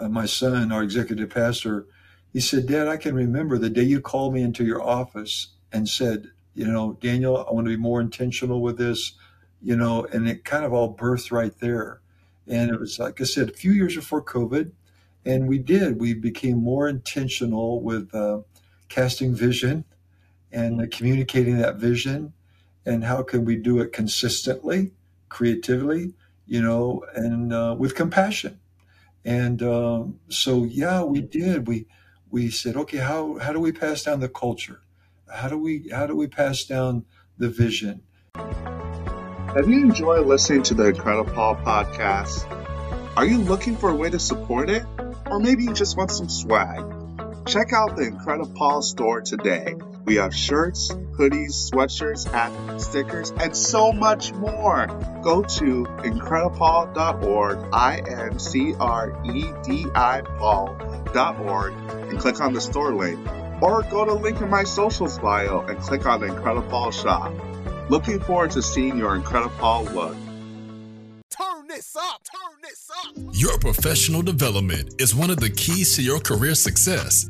uh, my son, our executive pastor, he said, Dad, I can remember the day you called me into your office and said, you know, Daniel, I want to be more intentional with this, you know, and it kind of all birthed right there. And it was, like I said, a few years before COVID. And we did, we became more intentional with uh, casting vision and uh, communicating that vision. And how can we do it consistently, creatively, you know, and uh, with compassion. And um, so, yeah, we did. We we said, okay, how how do we pass down the culture? How do we how do we pass down the vision? Have you enjoyed listening to the Incredible Paul podcast? Are you looking for a way to support it? Or maybe you just want some swag? Check out the Incredible Paul store today. We have shirts, hoodies, sweatshirts, hats, stickers, and so much more. Go to incredipaul.org, I N C R E D I Paul.org, and click on the store link. Or go to link in my socials bio and click on the Incredible Paul shop. Looking forward to seeing your Incredible Paul look. Turn this up, turn this up. Your professional development is one of the keys to your career success.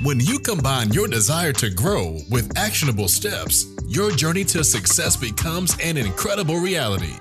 When you combine your desire to grow with actionable steps, your journey to success becomes an incredible reality.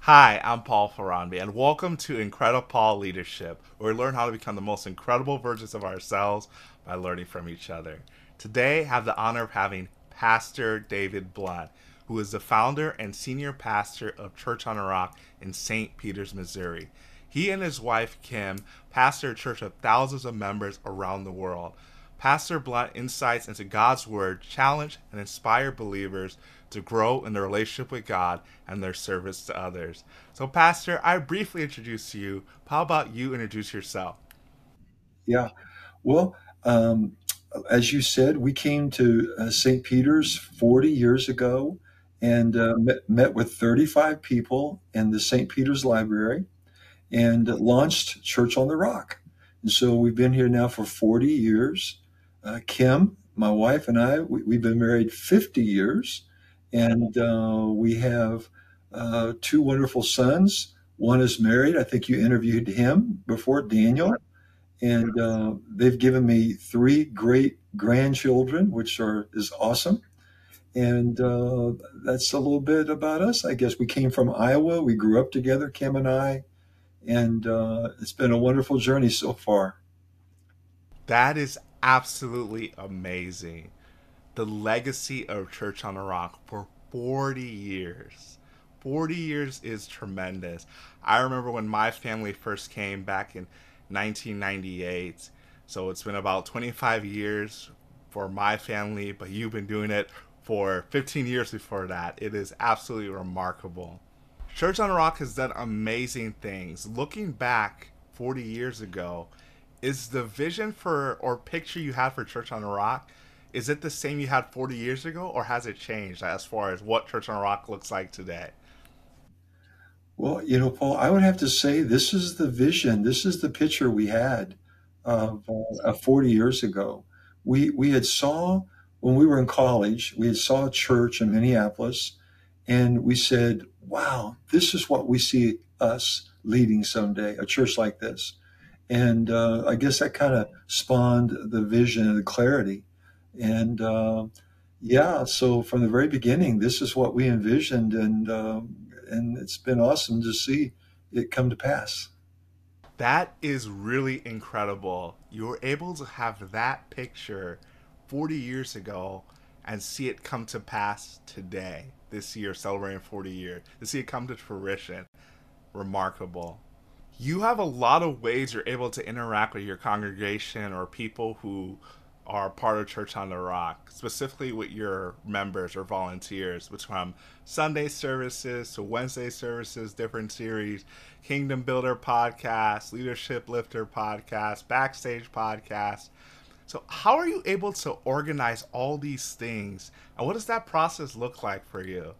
Hi, I'm Paul Ferranbi, and welcome to Incredible Paul Leadership, where we learn how to become the most incredible versions of ourselves by learning from each other. Today, I have the honor of having Pastor David Blunt, who is the founder and senior pastor of Church on a Rock in St. Peters, Missouri. He and his wife, Kim, pastor a church of thousands of members around the world. Pastor Blunt insights into God's Word challenge and inspire believers to grow in their relationship with God and their service to others. So, Pastor, I briefly introduced you. How about you introduce yourself? Yeah. Well, um, as you said, we came to uh, St. Peter's 40 years ago and uh, met, met with 35 people in the St. Peter's Library and launched Church on the Rock. And so we've been here now for 40 years. Uh, Kim, my wife, and I, we, have been married 50 years, and uh, we have uh, two wonderful sons. One is married. I think you interviewed him before, Daniel. And uh, they've given me three great grandchildren, which are is awesome. And uh, that's a little bit about us, I guess. We came from Iowa. We grew up together, Kim and I and uh, it's been a wonderful journey so far. That is absolutely amazing. The legacy of Church on the Rock for 40 years. 40 years is tremendous. I remember when my family first came back in 1998. So it's been about 25 years for my family, but you've been doing it for 15 years before that. It is absolutely remarkable. Church on the Rock has done amazing things. Looking back 40 years ago, is the vision for or picture you had for Church on the Rock is it the same you had 40 years ago or has it changed as far as what Church on the Rock looks like today? Well, you know, Paul, I would have to say this is the vision. This is the picture we had of, uh, 40 years ago. We we had saw when we were in college, we had saw a church in Minneapolis, and we said, wow, this is what we see us leading someday, a church like this. And uh, I guess that kind of spawned the vision and the clarity. And uh, yeah, so from the very beginning, this is what we envisioned, and uh, and it's been awesome to see it come to pass. That is really incredible. You were able to have that picture 40 years ago and see it come to pass today this year celebrating 40 years to see it come to fruition. Remarkable. You have a lot of ways you're able to interact with your congregation or people who are part of church on the rock specifically with your members or volunteers which from sunday services to wednesday services different series kingdom builder podcast leadership lifter podcast backstage podcast so, how are you able to organize all these things? And what does that process look like for you?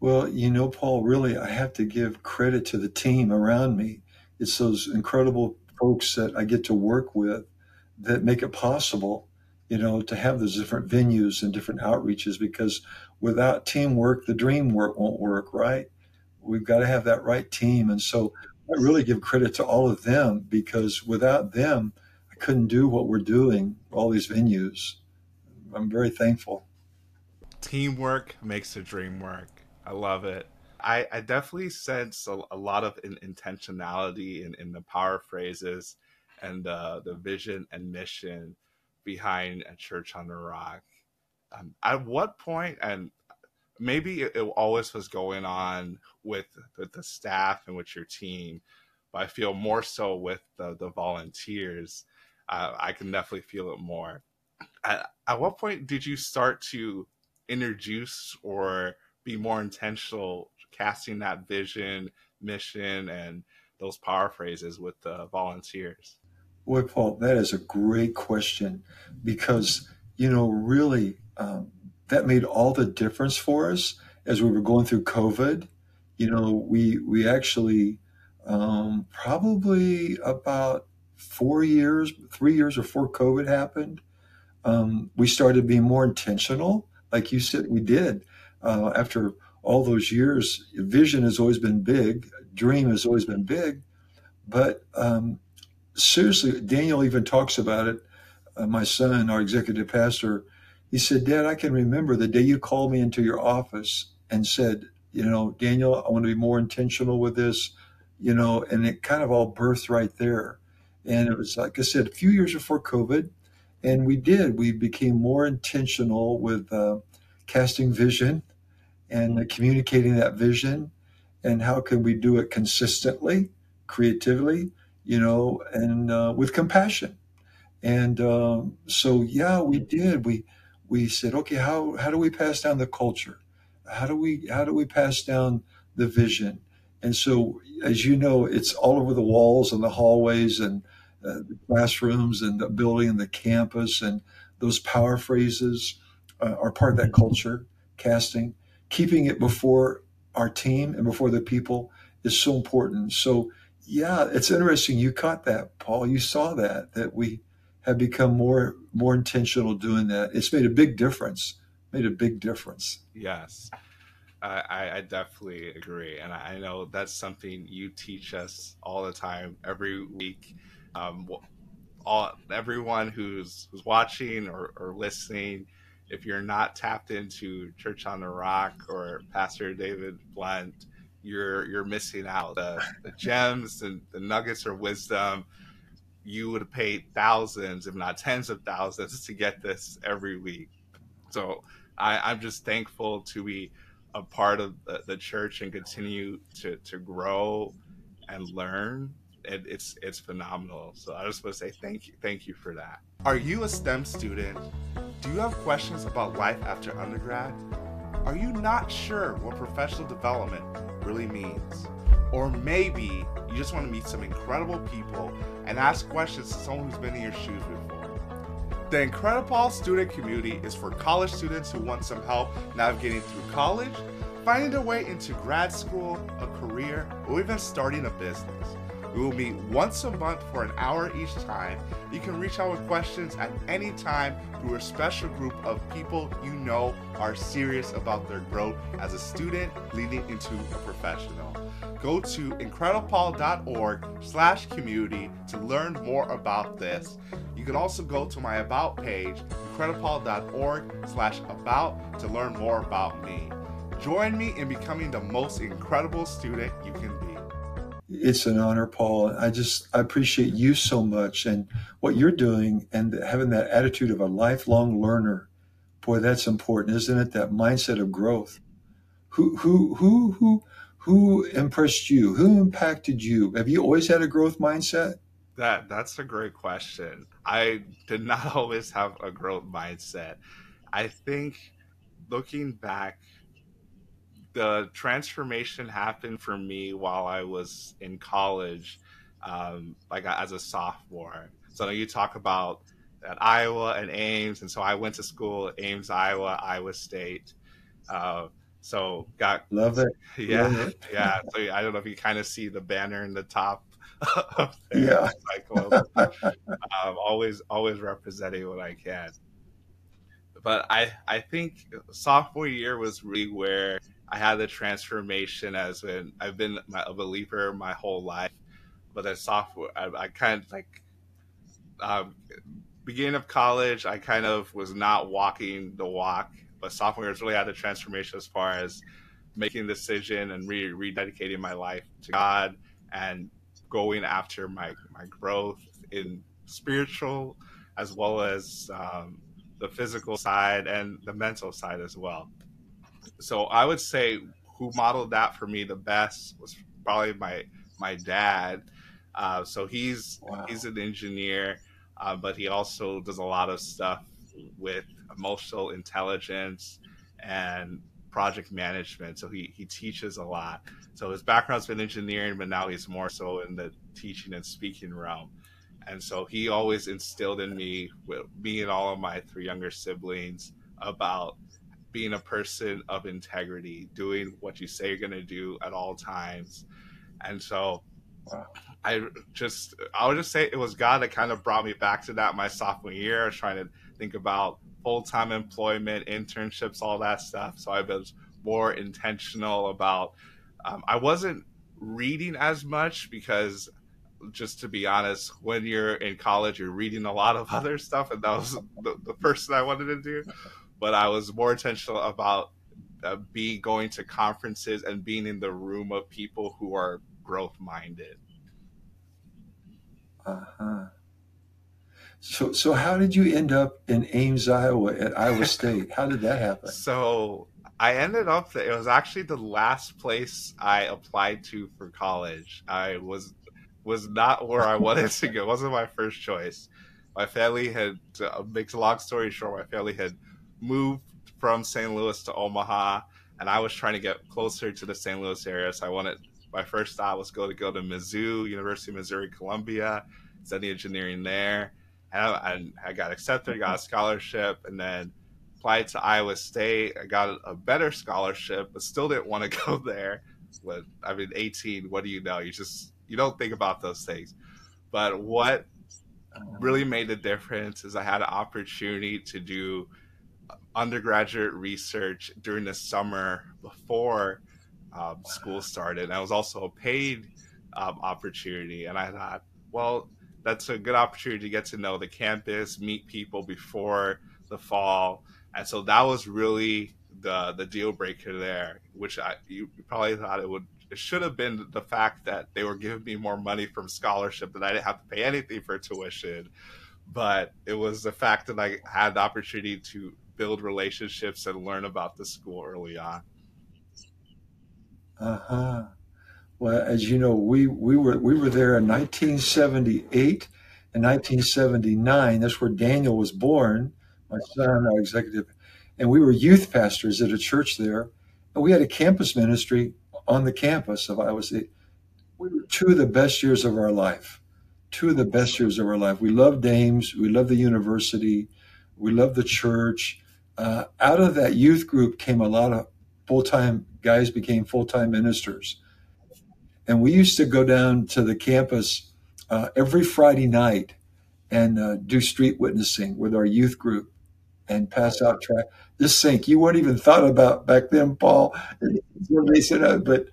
Well, you know, Paul, really, I have to give credit to the team around me. It's those incredible folks that I get to work with that make it possible, you know, to have those different venues and different outreaches because without teamwork, the dream work won't work, right? We've got to have that right team. And so I really give credit to all of them because without them, couldn't do what we're doing, all these venues. I'm very thankful. Teamwork makes the dream work. I love it. I, I definitely sense a, a lot of in, intentionality in, in the power phrases and uh, the vision and mission behind a church on the rock. Um, at what point, and maybe it, it, always was going on with the, the, staff and with your team, but I feel more so with the, the volunteers. Uh, I can definitely feel it more. At, at what point did you start to introduce or be more intentional casting that vision, mission, and those power phrases with the volunteers? Boy, Paul, that is a great question because, you know, really, um, that made all the difference for us as we were going through COVID. You know, we we actually um, probably about four years, three years before COVID happened, um, we started being more intentional. Like you said, we did. Uh, after all those years, vision has always been big, dream has always been big, but um, seriously, Daniel even talks about it. Uh, my son, our executive pastor, he said, Dad, I can remember the day you called me into your office and said, you know, Daniel, I want to be more intentional with this, you know, and it kind of all birthed right there. And it was, like I said, a few years before COVID. And we did, we became more intentional with uh, casting vision and uh, communicating that vision. And how can we do it consistently, creatively, you know, and uh, with compassion. And um, so, yeah, we did. We we said, okay, how how do we pass down the culture? How do we how do we pass down the vision? And so, as you know, it's all over the walls and the hallways and uh, the classrooms and the building and the campus and those power phrases uh, are part of that culture casting. Keeping it before our team and before the people is so important. So yeah, it's interesting. You caught that, Paul. You saw that that we have become more more intentional doing that. It's made a big difference. Made a big difference. Yes, I, I definitely agree, and I know that's something you teach us all the time, every week. Um, all everyone who's who's watching or, or listening, if you're not tapped into Church on the Rock or Pastor David Blunt, you're you're missing out. The, the gems and the nuggets of wisdom. You would pay thousands, if not tens of thousands, to get this every week. So I, I'm just thankful to be a part of the, the church and continue to, to grow and learn. It, it's it's phenomenal. So I just want to say thank you, thank you for that. Are you a STEM student? Do you have questions about life after undergrad? Are you not sure what professional development really means? Or maybe you just want to meet some incredible people and ask questions to someone who's been in your shoes before. The Incredipaul student community is for college students who want some help navigating through college, finding their way into grad school, a career, or even starting a business. We will meet once a month for an hour each time. You can reach out with questions at any time through a special group of people you know are serious about their growth as a student leading into a professional. Go to incredipaul.org slash community to learn more about this. You can also go to my about page, incredipaul.org slash about to learn more about me. Join me in becoming the most incredible student you can. It's an honor, Paul. I just I appreciate you so much and what you're doing and having that attitude of a lifelong learner. Boy, that's important, isn't it? That mindset of growth. Who who who who who impressed you? Who impacted you? Have you always had a growth mindset? That that's a great question. I did not always have a growth mindset. I think looking back the transformation happened for me while I was in college, um, like as a sophomore. So you talk about at Iowa and Ames, and so I went to school at Ames, Iowa, Iowa State. Uh, so got love it. Yeah, love it. yeah. So I don't know if you kind of see the banner in the top. yeah. um, always, always representing what I can. But I, I think sophomore year was really where I had the transformation as when I've been a believer my whole life. but then sophomore, I, I kind of like um, beginning of college, I kind of was not walking the walk, but sophomore year really had a transformation as far as making a decision and re- rededicating my life to God and going after my my growth in spiritual as well as um, the physical side and the mental side as well. So I would say who modeled that for me the best was probably my my dad. Uh, so he's wow. he's an engineer, uh, but he also does a lot of stuff with emotional intelligence and project management. So he he teaches a lot. So his background's been engineering, but now he's more so in the teaching and speaking realm. And so he always instilled in me, with me and all of my three younger siblings, about being a person of integrity, doing what you say you're going to do at all times. And so wow. I just, I would just say it was God that kind of brought me back to that my sophomore year. I was trying to think about full time employment, internships, all that stuff. So I was more intentional about, um, I wasn't reading as much because just to be honest, when you're in college, you're reading a lot of other stuff, and that was the, the first thing I wanted to do but I was more intentional about uh, being going to conferences and being in the room of people who are growth minded. Uh huh. So, so how did you end up in Ames, Iowa, at Iowa State? How did that happen? So, I ended up. It was actually the last place I applied to for college. I was was not where I wanted to go. It wasn't my first choice. My family had. Uh, makes a long story short. My family had moved from St. Louis to Omaha, and I was trying to get closer to the St. Louis area. So I wanted my first thought was go to go to Mizzou, University of Missouri Columbia, study engineering there, and I, and I got accepted, got a scholarship, and then applied to Iowa State. I got a better scholarship, but still didn't want to go there. But I mean, 18. What do you know? You just you don't think about those things. But what really made the difference is I had an opportunity to do undergraduate research during the summer before um, school started. And it was also a paid um, opportunity. And I thought, well, that's a good opportunity to get to know the campus, meet people before the fall. And so that was really the the deal breaker there, which I you probably thought it would it should have been the fact that they were giving me more money from scholarship that I didn't have to pay anything for tuition. But it was the fact that I had the opportunity to build relationships and learn about the school early on. Uh huh. Well, as you know, we, we were we were there in 1978 and 1979. That's where Daniel was born, my son, our executive, and we were youth pastors at a church there, and we had a campus ministry on the campus of Iowa State. We were two of the best years of our life. Two of the best years of our life. We loved Ames. We loved the university. We loved the church uh, out of that youth group came a lot of full time guys became full time ministers, and we used to go down to the campus uh, every Friday night and uh, do street witnessing with our youth group and pass out track. This sink you weren't even thought about back then, Paul. Uh, but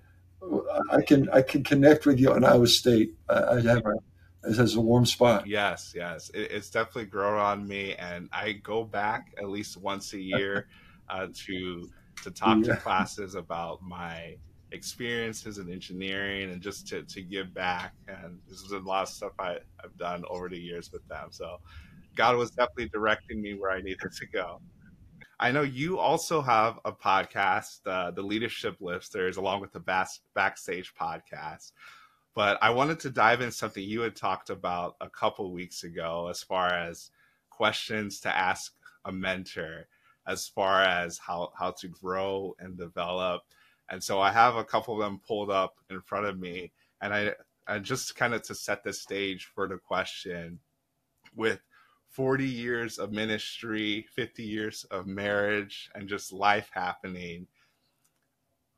I can I can connect with you on Iowa State. I, I have a it has a warm spot. Yes, yes, it, it's definitely grown on me, and I go back at least once a year uh, to to talk yeah. to classes about my experiences in engineering and just to, to give back. And this is a lot of stuff I, I've done over the years with them. So God was definitely directing me where I needed to go. I know you also have a podcast, uh, the Leadership Lifters, along with the Back- Backstage podcast. But I wanted to dive in something you had talked about a couple weeks ago as far as questions to ask a mentor as far as how, how to grow and develop. And so I have a couple of them pulled up in front of me. And I and just kind of to set the stage for the question with 40 years of ministry, 50 years of marriage and just life happening.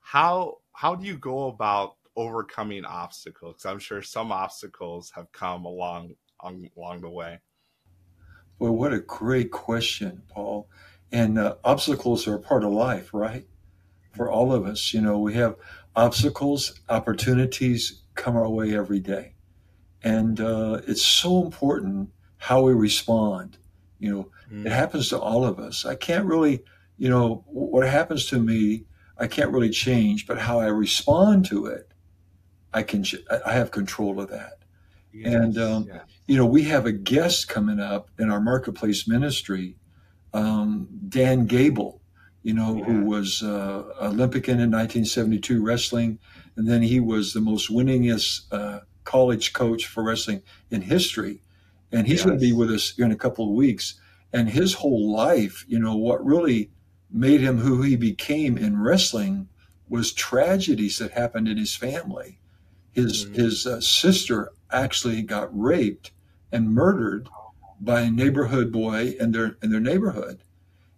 How how do you go about overcoming obstacles? I'm sure some obstacles have come along on, along the way. Well, what a great question, Paul. And uh, obstacles are a part of life, right? For all of us, you know, we have obstacles, opportunities come our way every day. and uh, it's so important how we respond. You know, Mm. it happens to all of us. I can't really, you know, what happens to me, I can't really change, but how I respond to it, I can. I have control of that. And, um, yes. You know, we have a guest coming up in our marketplace ministry, um, Dan Gable. You know, Yeah. who was uh, Olympican in 1972 wrestling, and then he was the most winningest uh, college coach for wrestling in history. And he's going to be with us in a couple of weeks. And his whole life, you know, what really made him who he became in wrestling was tragedies that happened in his family. His Mhm. his uh, sister actually got raped and murdered by a neighborhood boy in their in their neighborhood,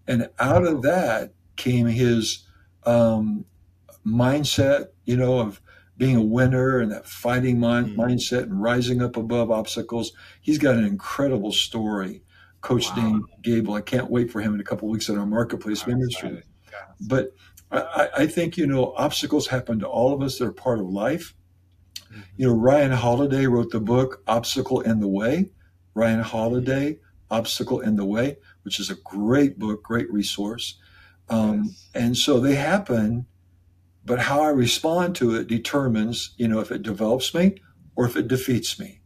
and out of that came his um, mindset, you know, of being a winner and that fighting mind, Mhm. mindset and rising up above obstacles. He's got an incredible story, Coach Wow. Dan Gable. I can't wait for him in a couple of weeks at our marketplace ministry. But I, I I think you know obstacles happen to all of us. They're part of life. You know, Ryan Holiday wrote the book Obstacle in the Way. Ryan Holiday, Obstacle in the Way, which is a great book, great resource. Um, Yes. and so they happen, but how I respond to it determines, you know, if it develops me or if it defeats me.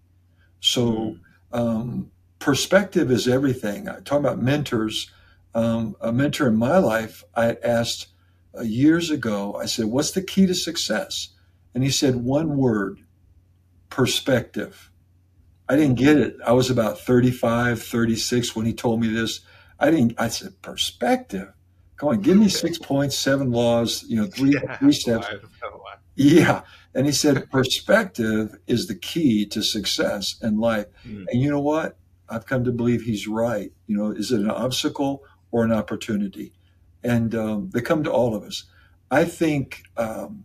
So um, perspective is everything. I talk about mentors. Um, a mentor in my life, I asked uh, years ago. I said, "What's the key to success?" And he said one word: perspective. I didn't get it. I was about 35, 36 when he told me this. I didn't. I said, "Perspective." Come on, give me six points, seven laws, you know, three Yeah, three steps. Yeah. And he said, perspective is the key to success in life. Mm. And you know what? I've come to believe he's right. You know, is it an obstacle or an opportunity? And um, they come to all of us. I think, um,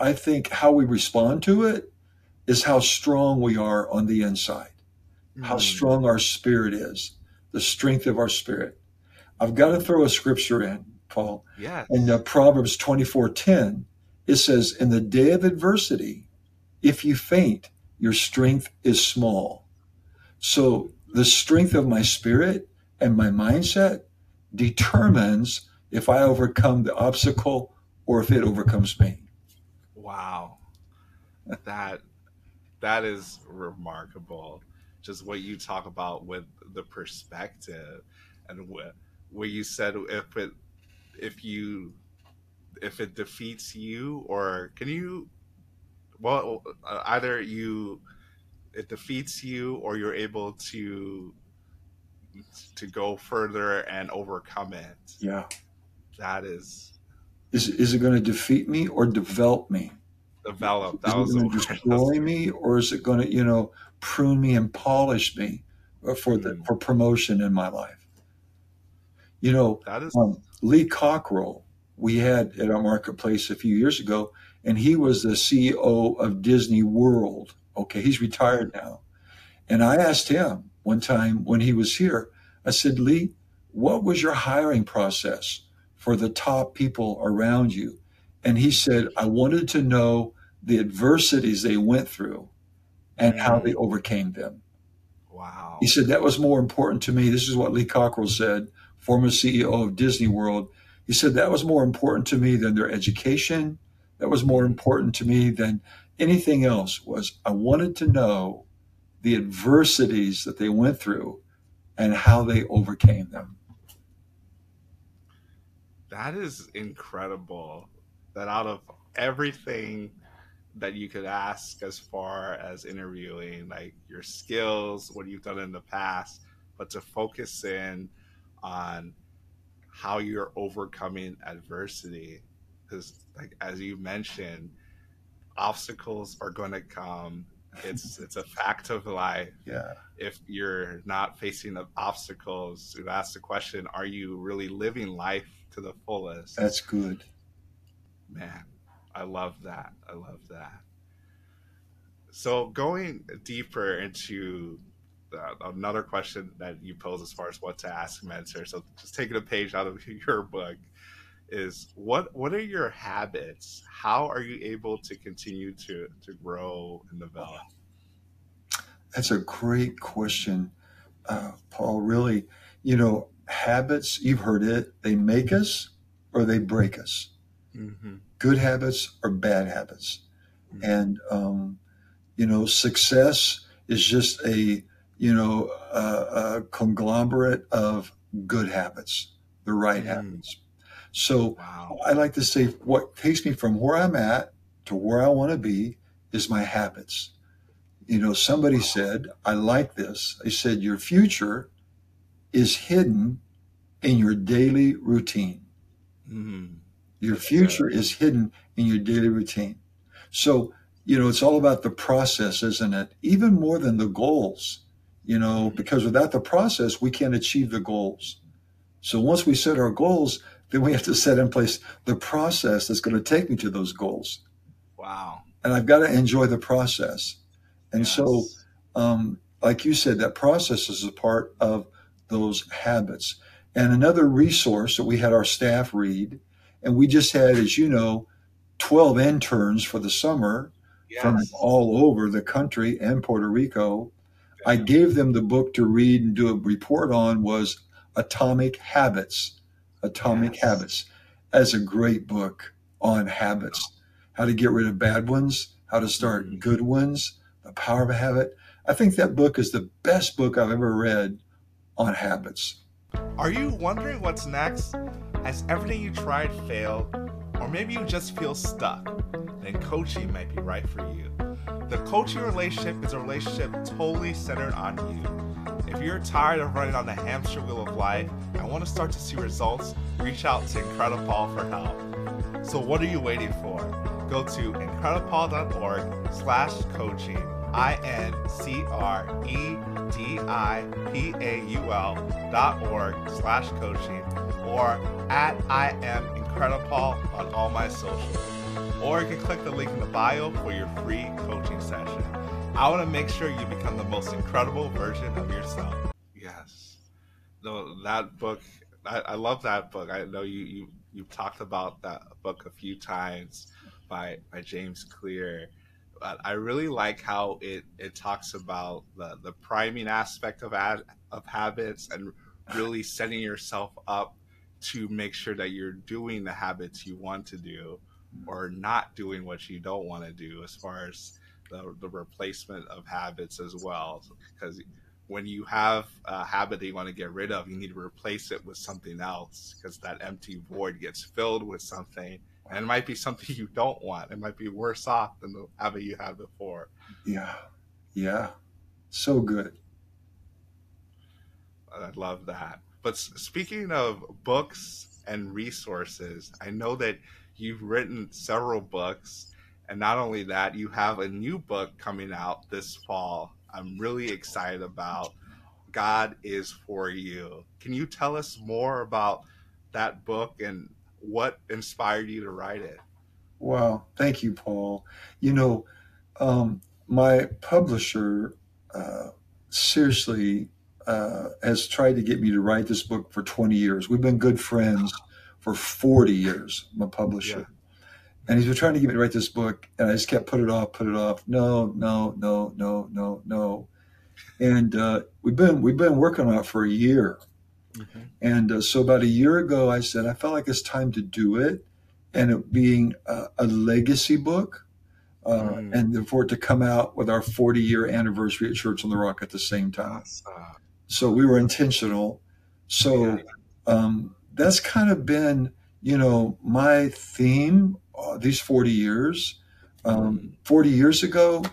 I think how we respond to it is how strong we are on the inside, how Mm. strong our spirit is, the strength of our spirit. I've got to throw a scripture in, Paul Yes. in uh, Proverbs 24:10, it says, "In the day of adversity, if you faint, your strength is small." So the strength of my spirit and my mindset determines if I overcome the obstacle or if it overcomes me. Wow. That that is remarkable. Just what you talk about with the perspective and what what you said if it if you if it defeats you or can you well either you it defeats you or you're able to to go further and overcome it. Yeah. That is Is, is it going to defeat me or develop me? Developed. Is it going to destroy me or is it going to, you know, prune me and polish me for the Mm. for promotion in my life? You know, That is um, Lee Cockerell, we had at our marketplace a few years ago, and he was the CEO of Disney World. Okay, he's retired now. And I asked him one time when he was here, I said, Lee, what was your hiring process for the top people around you? And he said, I wanted to know the adversities they went through and how they mm. overcame them. wow. He said that was more important to me. This is what Lee Cockerell said, former CEO of Disney World. He said that was more important to me than their education. That was more important to me than anything else. Was I wanted to know the adversities that they went through and how they overcame them. That is incredible. That out of everything that you could ask as far as interviewing, like your skills, what you've done in the past, but to focus in on how you're overcoming adversity. Because, like as you mentioned, obstacles are going to come. It's it's a fact of life Yeah, if you're not facing the obstacles, you ask the question, are you really living life to the fullest? that's good. Man, I love that. I love that. So going deeper into uh, another question that you pose as far as what to ask mentors. So just taking a page out of your book is what what are your habits? How are you able to continue to to grow and develop? that's a great question, uh, Paul. Really, you know, habits, you've heard it, they make us or they break us. Mm-hmm. Good habits or bad habits. Mhm. And, um, you know, success is just a, you know, a, a conglomerate of good habits, the right Mm. habits. So Wow. I like to say what takes me from where I'm at to where I want to be is my habits. You know, somebody said, I like this. They said, Your future is hidden in your daily routine. Mm. Your future is hidden in your daily routine. So, you know, it's all about the process, isn't it? Even more than the goals, you know, because without the process, we can't achieve the goals. So once we set our goals, then we have to set in place the process that's going to take me to those goals. Wow. And I've got to enjoy the process. And so, um, like you said, that process is a part of those habits. And another resource that we had our staff read, and we just had, as you know, 12 interns for the summer from all over the country and Puerto Rico. I gave them the book to read and do a report on was Atomic Habits. Atomic Yes. Habits as a great book on habits, how to get rid of bad ones, how to start Mhm. good ones, the power of a habit. I think that book is the best book I've ever read on habits. Are you wondering what's next? Has everything you tried failed? Or maybe you just feel stuck? Then coaching might be right for you. The coaching relationship is a relationship totally centered on you. If you're tired of running on the hamster wheel of life and want to start to see results, reach out to Incredipaul for help. So what are you waiting for? Go to incredipaul.org slash coaching, I-N-C-R-E-D-I-P-A-U-L dot org slash coaching, or at I am Incredipaul on all my socials. Or you can click the link in the bio for your free coaching session. I want to make sure you become the most incredible version of yourself. Yes. No, that book, I, I love that book. I know you, you, you've talked about that book a few times by, by James Clear. But I really like how it, it talks about the, the priming aspect of ad, of habits and really setting yourself up to make sure that you're doing the habits you want to do or not doing what you don't want to do as far as the, the replacement of habits as well because when you have a habit that you want to get rid of you need to replace it with something else because that empty void gets filled with something and it might be something you don't want it might be worse off than the habit you had before Yeah. Yeah. So good. I love that. But speaking of books and resources, I know that you've written several books, and not only that, you have a new book coming out this fall. I'm really excited about. God is for you. Can you tell us more about that book and what inspired you to write it? Wow. Thank you, Paul. You know, um, my publisher uh, seriously uh, has tried to get me to write this book for 20 years. We've been good friends for 40 years, my publisher. And he's been trying to get me to write this book, and I just kept put it off, put it off. No, no, no, no, no, no. And uh, we've been we've been working on it for a year. And uh, so about a year ago, I said I felt like it's time to do it, and it being a, a legacy book, uh, Mm. and then for it to come out with our 40 year anniversary at Church on the Rock at the same time. Uh, So we were intentional. So um, that's kind of been, you know, my theme uh, these 40 years. Um, 40 years ago,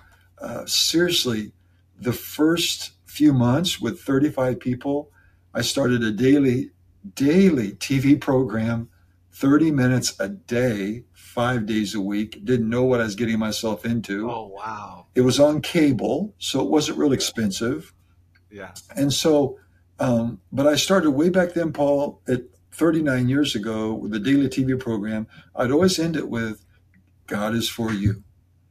uh, seriously, the first few months with 35 people, I started a daily, daily TV program, 30 minutes a day, five days a week. Didn't know what I was getting myself into. oh wow! It was on cable, so it wasn't real expensive. Yeah. And so, um, but I started way back then, Paul, at 39 years ago with the daily TV program. I'd always end it with, God is for you.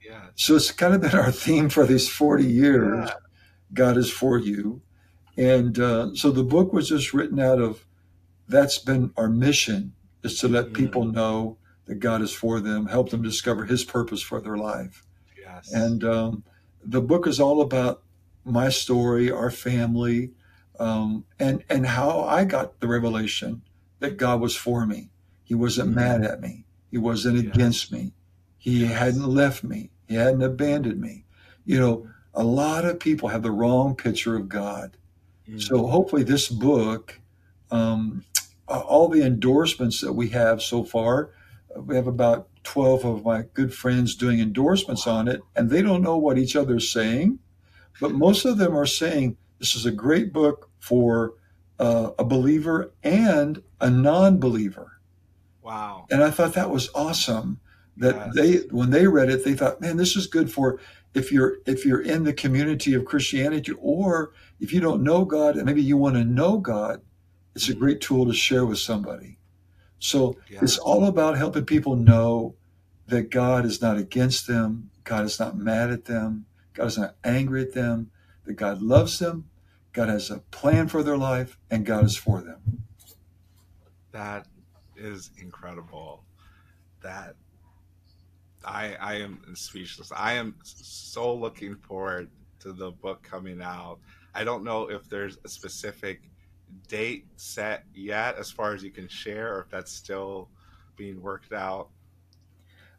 Yeah. So it's kind of been our theme for these 40 years. Yeah. God is for you. And uh, so the book was just written out of that's been our mission is to let Mhm. people know that God is for them, help them discover his purpose for their life. Yes. And um, the book is all about my story, our family, um, and and how I got the revelation that God was for me. He wasn't Mm-hmm. mad at me. He wasn't against me. He Yes. hadn't left me. He hadn't abandoned me. You know, a lot of people have the wrong picture of God. Mm. So hopefully, this book, um, all the endorsements that we have so far, uh, we have about 12 of my good friends doing endorsements on it, and they don't know what each other's saying, but most of them are saying this is a great book for uh, a believer and a non believer. wow. And I thought that was awesome that Yes. they when they read it they thought man this is good for if you're if you're in the community of Christianity or if you don't know God and maybe you want to know God it's a great tool to share with somebody so Yes. it's all about helping people know that God is not against them God is not mad at them God is not angry at them that God loves them God has a plan for their life and God is for them That is incredible. That I I am speechless. I am so looking forward to the book coming out. I don't know if there's a specific date set yet as far as you can share or if that's still being worked out.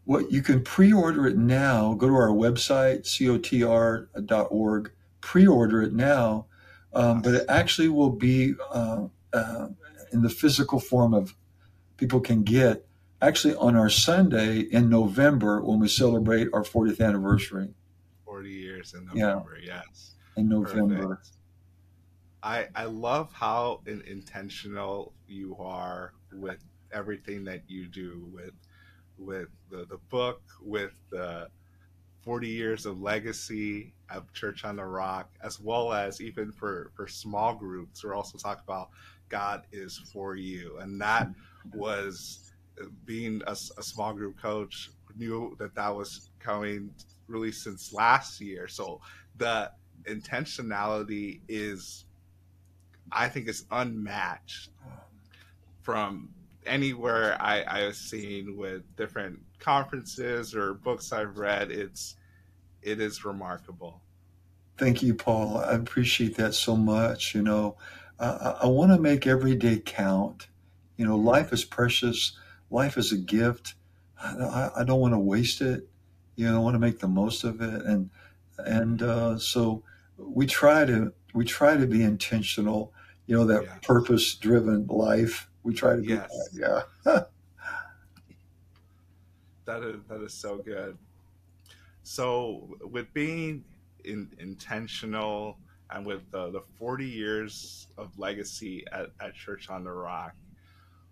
Well, you can pre-order it now. Go to our website, cotr.org. Pre-order it now, um, but it actually will be uh, uh, in the physical form of people can get actually on our Sunday in November when we celebrate our 40th anniversary 40 years in Yeah. November, yes. in November. Perfect. I I love how intentional you are with everything that you do with with the, the book, with the 40 years of legacy of Church on the Rock, as well as even for, for small groups. We're also talking about God is for you. And that was uh, being a small group coach, knew that that was coming really since last year. So the intentionality is, I think, is unmatched um, from anywhere I, I have seen with different conferences or books I've read. It's it is remarkable. Thank you, Paul. I appreciate that so much. You know, I, I want to make every day count. You know, life is precious. Life is a gift. I, I- don't want to waste it. You know, I want to make the most of it, and and uh, so we try to we try to be intentional. You know, that Yeah. purpose-driven life. We try to be Yes. that. Yeah. That is that is so good. So with being in, intentional and with the, the 40 years of legacy at, at Church on the Rock,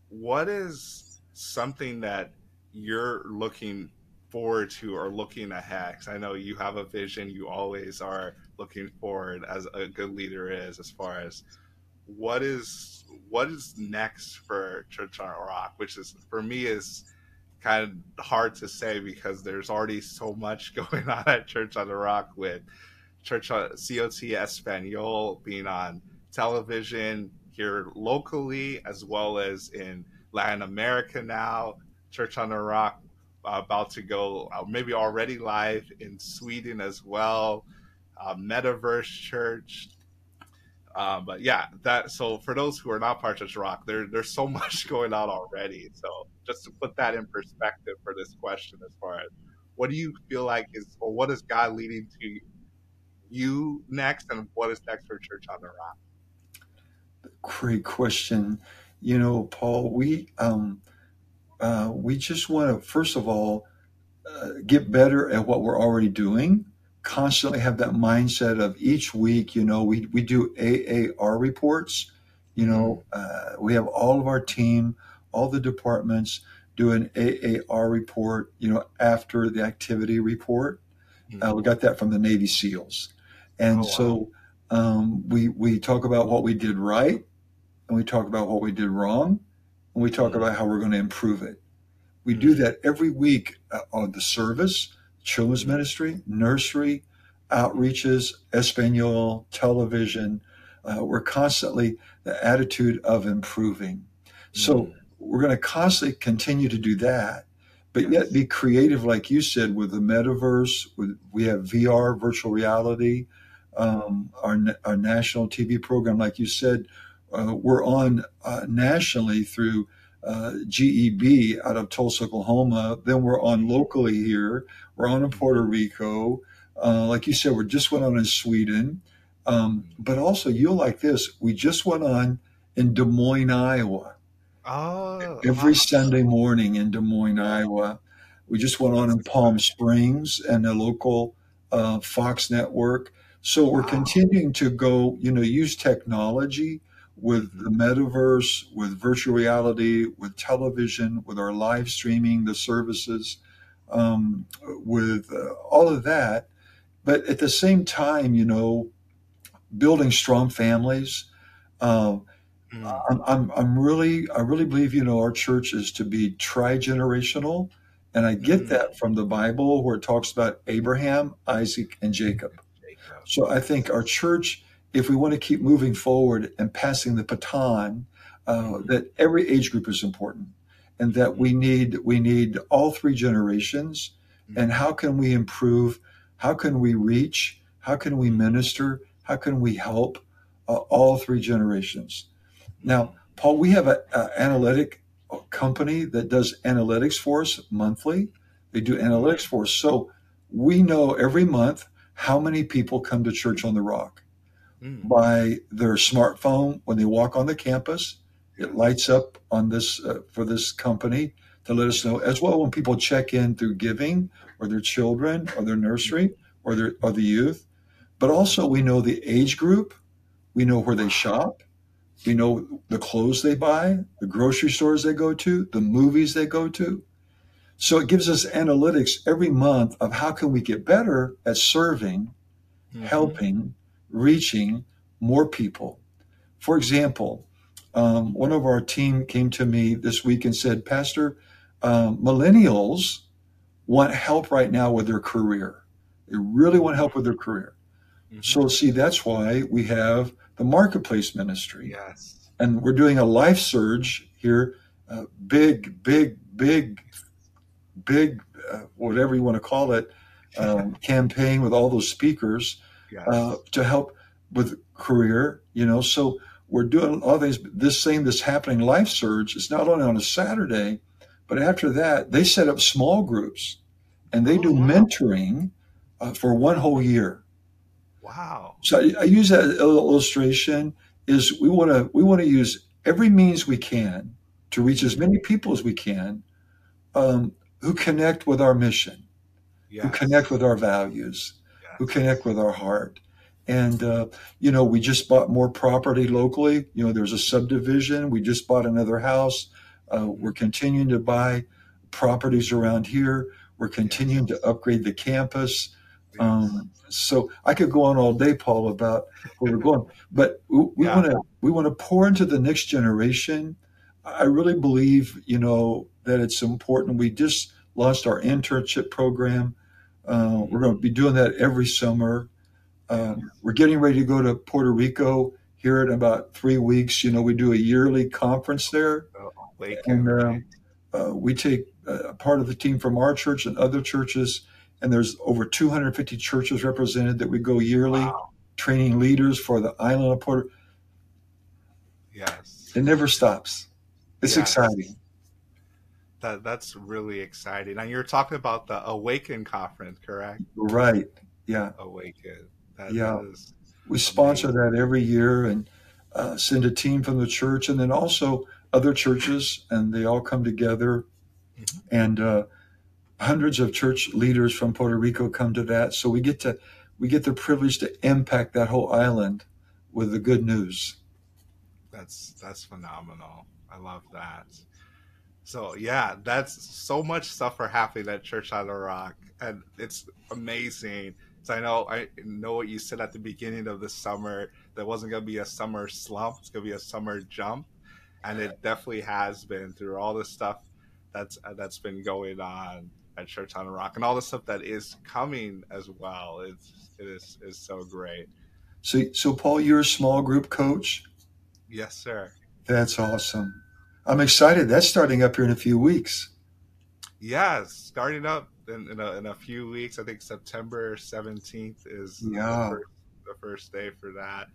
what is something that you're looking forward to or looking ahead? 'Cause I know you have a vision. You always are looking forward, as a good leader is, as far as what is what is next for Church on Rock, which is for me is kind of hard to say because there's already so much going on at Church on the Rock with Church on COT Espanol being on television here locally as well as in Latin America now. Church on the Rock uh, about to go, uh, maybe already live in Sweden as well. Uh, Metaverse Church. Uh, but yeah, that so for those who are not part of Rock, there there's so much going on already. So just to put that in perspective for this question, as far as what do you feel like is, or what is God leading to you next, and what is next for Church on the Rock? Great question. You know, Paul, we um, uh, we just want to first of all uh, get better at what we're already doing. Constantly have that mindset of each week. You know, we we do AAR reports. You know, uh, we have all of our team, all the departments do an AAR report. You know, after the activity report. Uh, we got that from the Navy SEALs, and Oh, wow. so um, we we talk about what we did right, and we talk about what we did wrong, and we talk Mhm. about how we're going to improve it. We do that every week uh, on the service, children's ministry, nursery, outreaches, Espanol, television. Uh, we're constantly the attitude of improving. So we're going to constantly continue to do that, but yet be creative, like you said, with the metaverse. With we have VR, virtual reality. um, our our national TV program, like you said, uh, we're on uh, nationally through uh, GEB out of Tulsa, Oklahoma. Then we're on locally here. We're on in Puerto Rico. Uh, like you said, we just went on in Sweden. Um, but also, you'll like this. We just went on in Des Moines, Iowa. Oh, Every wow. Sunday morning in Des Moines, Iowa. We just went on in Palm Springs and the local uh, Fox network. So we're Wow. continuing to go, you know, use technology with the metaverse, with virtual reality, with television, with our live streaming, the services, um, with uh, all of that. But at the same time, you know, building strong families. Uh, Mm. I'm, I'm, I'm really, I really believe, you know, our church is to be tri generational. And I get Mm. that from the Bible where it talks about Abraham, Isaac, and Jacob. Jacob. So I think our church, if we want to keep moving forward and passing the baton, uh, that every age group is important, and that we need we need all three generations. And how can we improve? How can we reach? How can we minister? How can we help uh, all three generations? Now, Paul, we have an analytic company that does analytics for us monthly. They do analytics for us, so we know every month how many people come to Church on the Rock Mm. by their smartphone when they walk on the campus. It lights up on this uh, for this company to let us know, as well when people check in through giving or their children or their nursery or their or the youth. But also we know the age group, we know where they shop, we know the clothes they buy, the grocery stores they go to, the movies they go to. So it gives us analytics every month of how can we get better at serving Mhm. helping, reaching more people. For example, um, one of our team came to me this week and said, Pastor, um, millennials want help right now with their career. They really want help with their career. Mhm. So, see, that's why we have the marketplace ministry. yes. And we're doing a life surge here, uh, big, big, big, big, uh, whatever you want to call it, um, campaign with all those speakers Yes. uh, to help with career, you know. So we're doing all things. This thing that's happening, Life Surge, is not only on a Saturday, but after that, they set up small groups and they Oh, do wow. mentoring uh, for one whole year. wow. So I, I use that illustration is we want to we want to use every means we can to reach as many people as we can um, who connect with our mission Yes. who connect with our values, who connect with our heart. And, uh, you know, we just bought more property locally. You know, there's a subdivision. We just bought another house. Uh, we're continuing to buy properties around here. We're continuing to upgrade the campus. Um, so I could go on all day, Paul, about where we're going, but we want to we want to pour into the next generation. I really believe, you know, that it's important. We just launched our internship program. Uh, we're going to be doing that every summer. Um, we're getting ready to go to Puerto Rico here in about three weeks. You know, we do a yearly conference there. Oh, And, um, Uh, we take a part of the team from our church and other churches, and there's over 250 churches represented that we go yearly, Wow. training leaders for the island of Puerto. Yes. It never stops. It's Yes. exciting. That that's really exciting. And you're talking about the Awaken conference, correct? Right. Yeah. Awaken. That Yeah. is We sponsor that every year and uh, send a team from the church and then also other churches, and they all come together. Mhm. And uh, hundreds of church leaders from Puerto Rico come to that. So we get to we get the privilege to impact that whole island with the good news. that's that's phenomenal. I love that. So yeah, that's so much stuff are happening at Church on the Rock, and it's amazing. So I know I know what you said at the beginning of the summer. There wasn't gonna be a summer slump. It's gonna be a summer jump, and it definitely has been through all the stuff that's that's been going on at Church on the Rock, and all the stuff that is coming as well. It's it is is so great. So, so Paul, you're a small group coach. Yes, sir. That's awesome. I'm excited. That's starting up here in a few weeks. Yeah, starting up in, in, a, in a few weeks. I think September 17th is Yeah. the, first, the first day for that.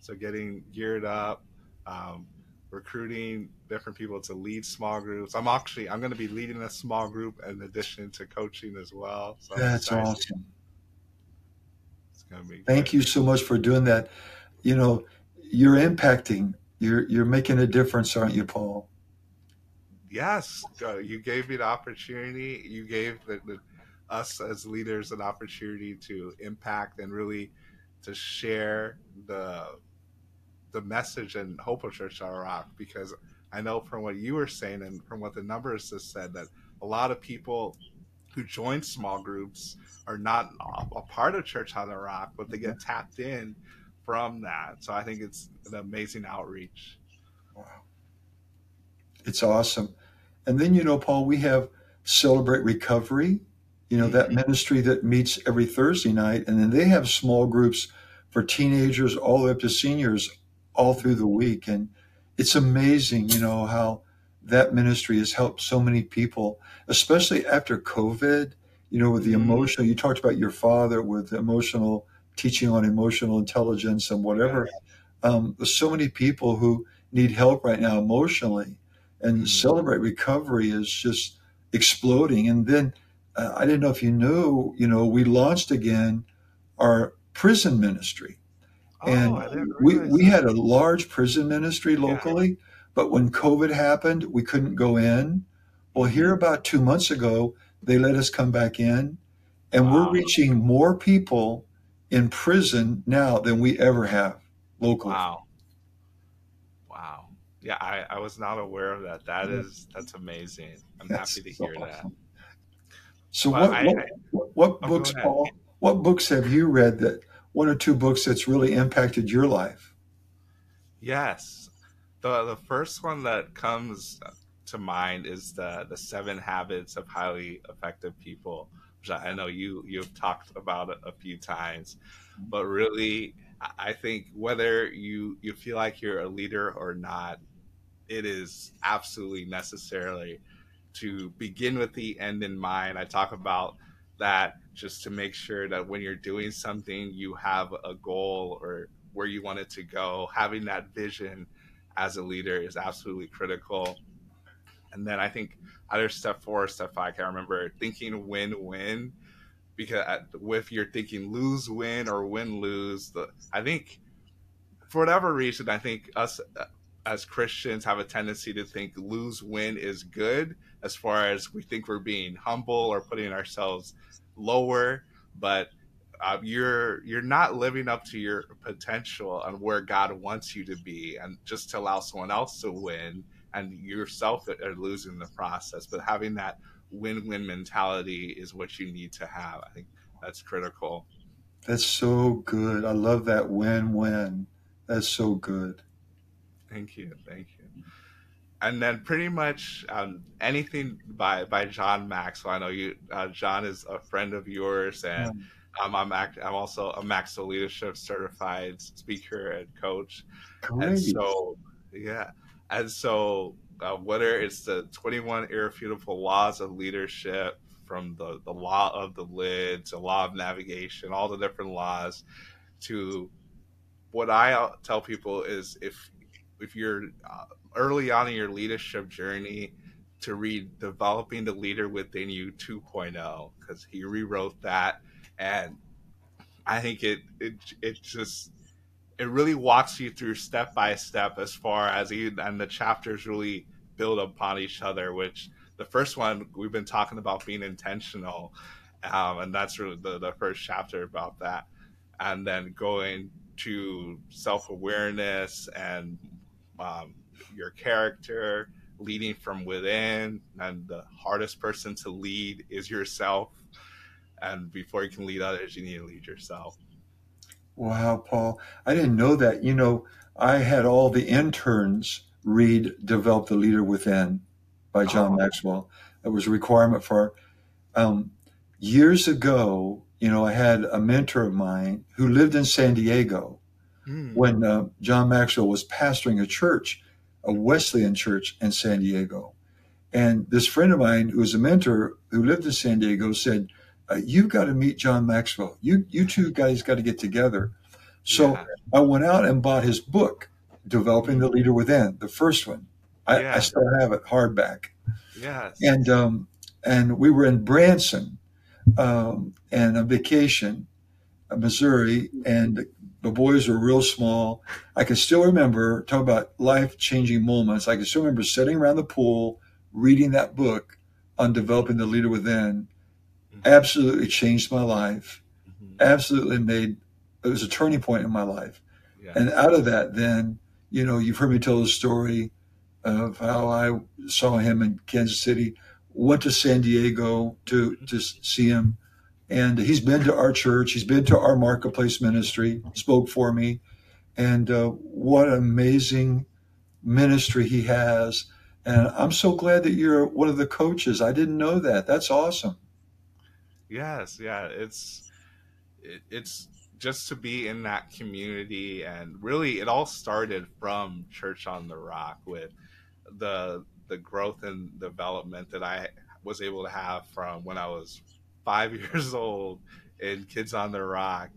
So getting geared up, um, recruiting different people to lead small groups. I'm actually I'm going to be leading a small group in addition to coaching as well. So That's awesome. It's going to be. Thank good. you so much for doing that. You know, you're impacting. You're you're making a difference, aren't you, Paul? Yes, you gave me the opportunity. You gave the, the, us as leaders an opportunity to impact and really to share the the message and hope of Church on Rock because I know from what you were saying and from what the numbers just said that a lot of people who join small groups are not a part of Church on the Rock, but they get mm-hmm. tapped in from that. So I think it's an amazing outreach. Wow. It's awesome. And then, you know, Paul, we have Celebrate Recovery, you know, that mm-hmm. ministry that meets every Thursday night. And then they have small groups for teenagers all the way up to seniors all through the week. And it's amazing, you know, how that ministry has helped so many people, especially after COVID, you know, with the mm-hmm. emotional, you talked about your father with emotional teaching on emotional intelligence and whatever. Um, there's so many people who need help right now emotionally and mm-hmm. celebrate recovery is just exploding. And then uh, I didn't know if you knew, you know, we launched again our prison ministry. Oh, and we, we had a large prison ministry locally, yeah. but when COVID happened, we couldn't go in. Well, here mm-hmm. about two months ago, they let us come back in, and wow. we're reaching more people in prison now than we ever have locally. Wow. Yeah, I, I was not aware of that. That is that's amazing. I'm that's happy to hear so that. So what, I, what, what, oh, books, Paul? What books have you read that one or two books that's really impacted your life? Yes. The the first one that comes to mind is the the seven habits of highly effective people, which I know you you've talked about it a few times. Mm-hmm. But really I think whether you you feel like you're a leader or not, it is absolutely necessary to begin with the end in mind. I talk about that just to make sure that when you're doing something, you have a goal or where you want it to go. Having that vision as a leader is absolutely critical. And then I think either step four or step five, I can't remember, thinking win win. Because uh, if you're thinking lose win or win lose, the I think for whatever reason, I think us uh, as Christians have a tendency to think lose win is good as far as we think we're being humble or putting ourselves lower, but uh, you're you're not living up to your potential and where God wants you to be, and just to allow someone else to win and yourself are losing the process. But having that win-win mentality is what you need to have. I think that's critical. That's so good. I love that win-win. That's so good. Thank you. Thank you. And then pretty much um, anything by by John Maxwell. I know you. Uh, John is a friend of yours, and yeah. um, I'm act, I'm also a Maxwell Leadership Certified Speaker and Coach. Great. And so, yeah, and so uh, whether it's the 21 irrefutable laws of leadership, from the the law of the lid to law of navigation, all the different laws, to what I tell people is if if you're uh, early on in your leadership journey to read developing the leader within you 2.0 because he rewrote that. And i think it it it just it really walks you through step by step as far as even and the chapters really build upon each other which the first one we've been talking about being intentional um, and that's really the, the first chapter about that. And then going to self-awareness and um, your character, leading from within, and the hardest person to lead is yourself. And before you can lead others, you need to lead yourself. Wow, Paul. I didn't know that. You know, I had all the interns read Develop the Leader Within by John oh. Maxwell. It was a requirement for um, years ago. You know, I had a mentor of mine who lived in San Diego mm. when uh, John Maxwell was pastoring a church, a Wesleyan church in San Diego. And this friend of mine, who was a mentor who lived in San Diego, said, uh, "You've got to meet John Maxwell. You you two guys got to get together." So Yeah. I went out and bought his book, Developing the Leader Within, the first one. I, Yeah. I still have it hardback. Yes. And um, and we were in Branson um, and a vacation, uh, Missouri, and the boys were real small. I can still remember talk about life changing moments. I can still remember sitting around the pool reading that book on developing the leader within. Absolutely changed my life. Mhm. Absolutely made it was a turning point in my life. Yeah. And out of that, then, you know, you've heard me tell the story of how I saw him in Kansas City, went to San Diego to, to see him. And he's been to our church, he's been to our marketplace ministry, spoke for me. And uh, what amazing ministry he has. And I'm so glad that you're one of the coaches. I didn't know that. That's awesome. Yes, yeah, it's it, it's just to be in that community, and really, it all started from Church on the Rock with the the growth and development that I was able to have from when I was five years old in Kids on the Rock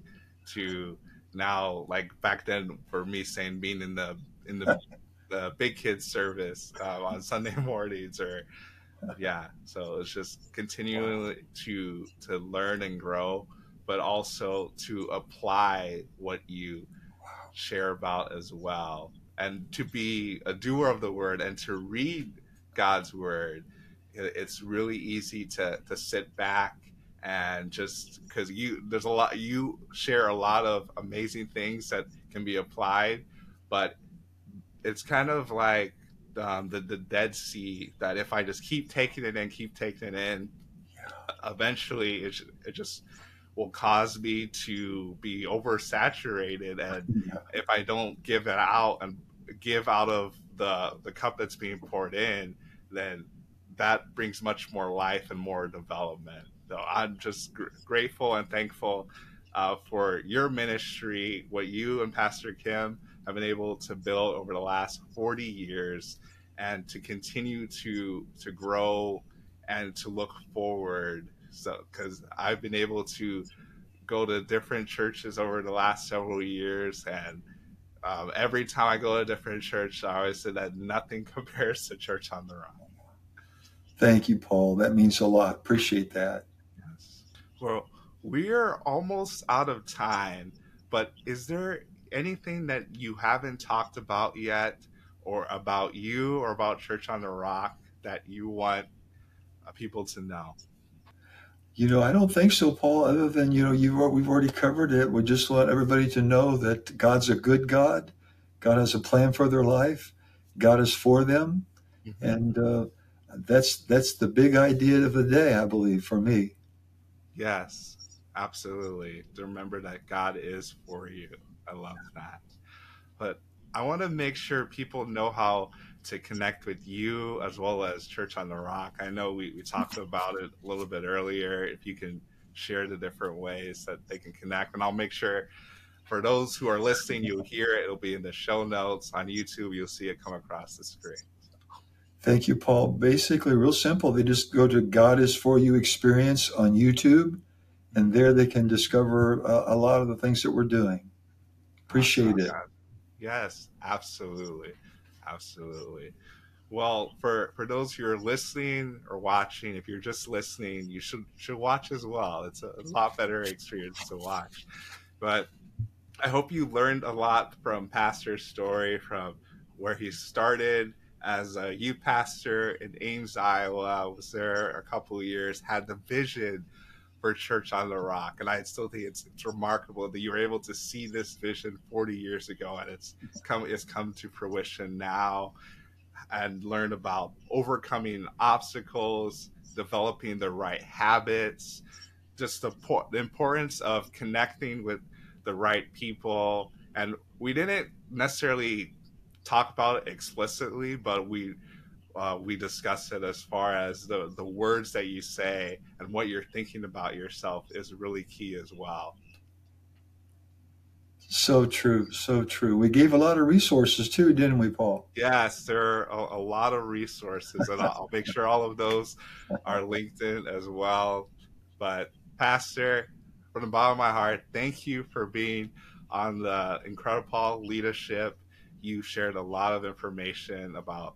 to now, like back then for me saying being in the in the the big kids service uh, on Sunday mornings or yeah. So it's just continuing to to learn and grow but also to apply what you share about as well. And to be a doer of the word and to read god's word it's really easy to to sit back and just because you there's a lot you share a lot of amazing things that can be applied but it's kind of like um, the the Dead Sea that if I just keep taking it in, keep taking it in, eventually it, it just will cause me to be oversaturated, and if I don't give it out and give out of the the cup that's being poured in, then that brings much more life and more development. So I'm just gr- grateful and thankful uh, for your ministry, what you and Pastor Kim have been able to build over the last 40 years and to continue to to grow and to look forward so because i've been able to go to different churches over the last several years and um, every time i go to a different church i always say that nothing compares to church on the rock Thank you, Paul. That means a lot. Appreciate that. Well, we're almost out of time, but is there anything that you haven't talked about yet, or about you, or about Church on the Rock that you want uh, people to know? You know, I don't think so, Paul. Other than you know, you've we've already covered it. We just want everybody to know that God's a good God. God has a plan for their life. God is for them, and uh, that's that's the big idea of the day, I believe, for me. Yes, absolutely. To remember that God is for you. I love that. But I want to make sure people know how to connect with you as well as Church on the Rock. I know we, we talked about it a little bit earlier. If you can share the different ways that they can connect, and I'll make sure for those who are listening, you'll hear it. It'll be in the show notes on YouTube. You'll see it come across the screen. Thank you, Paul. Basically, real simple. They just go to God is for You experience on YouTube, and there they can discover a, a lot of the things that we're doing. Appreciate it. Yes, absolutely, absolutely. Well, for for those who are listening or watching, if you're just listening, you should should watch as well. It's a, it's a lot better experience to watch. But I hope you learned a lot from Pastor's story, from where he started as a youth pastor in Ames, Iowa. Was there a couple years, had the vision for Church on the Rock, and I still think it's, it's remarkable that you were able to see this vision 40 years ago, and it's come it's come to fruition now, and learn about overcoming obstacles, developing the right habits, just the, the importance of connecting with the right people, and we didn't necessarily talk about it explicitly, but we uh, we discuss it as far as the the words that you say and what you're thinking about yourself is really key as well. So true, so true. We gave a lot of resources too, didn't we, Paul? Yes, there are a, a lot of resources, and I'll, I'll make sure all of those are linked in as well. But Pastor, from the bottom of my heart, thank you for being on the Incredible leadership. You shared a lot of information about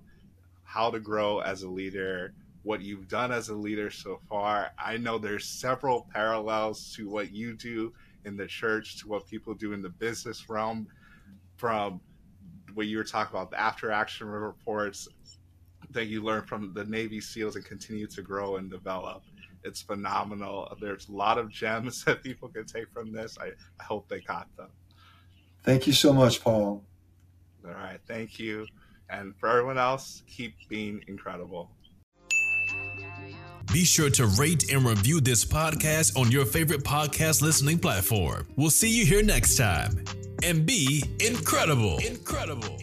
how to grow as a leader, what you've done as a leader so far. I know there's several parallels to what you do in the church to what people do in the business realm from what you were talking about the after action reports that you learn from the Navy SEALs and continue to grow and develop. It's phenomenal. There's a lot of gems that people can take from this. I, I hope they caught them. Thank you so much, Paul. All right. Thank you. And for everyone else, keep being incredible. Be sure to rate and review this podcast on your favorite podcast listening platform. We'll see you here next time. And be incredible. Incredible.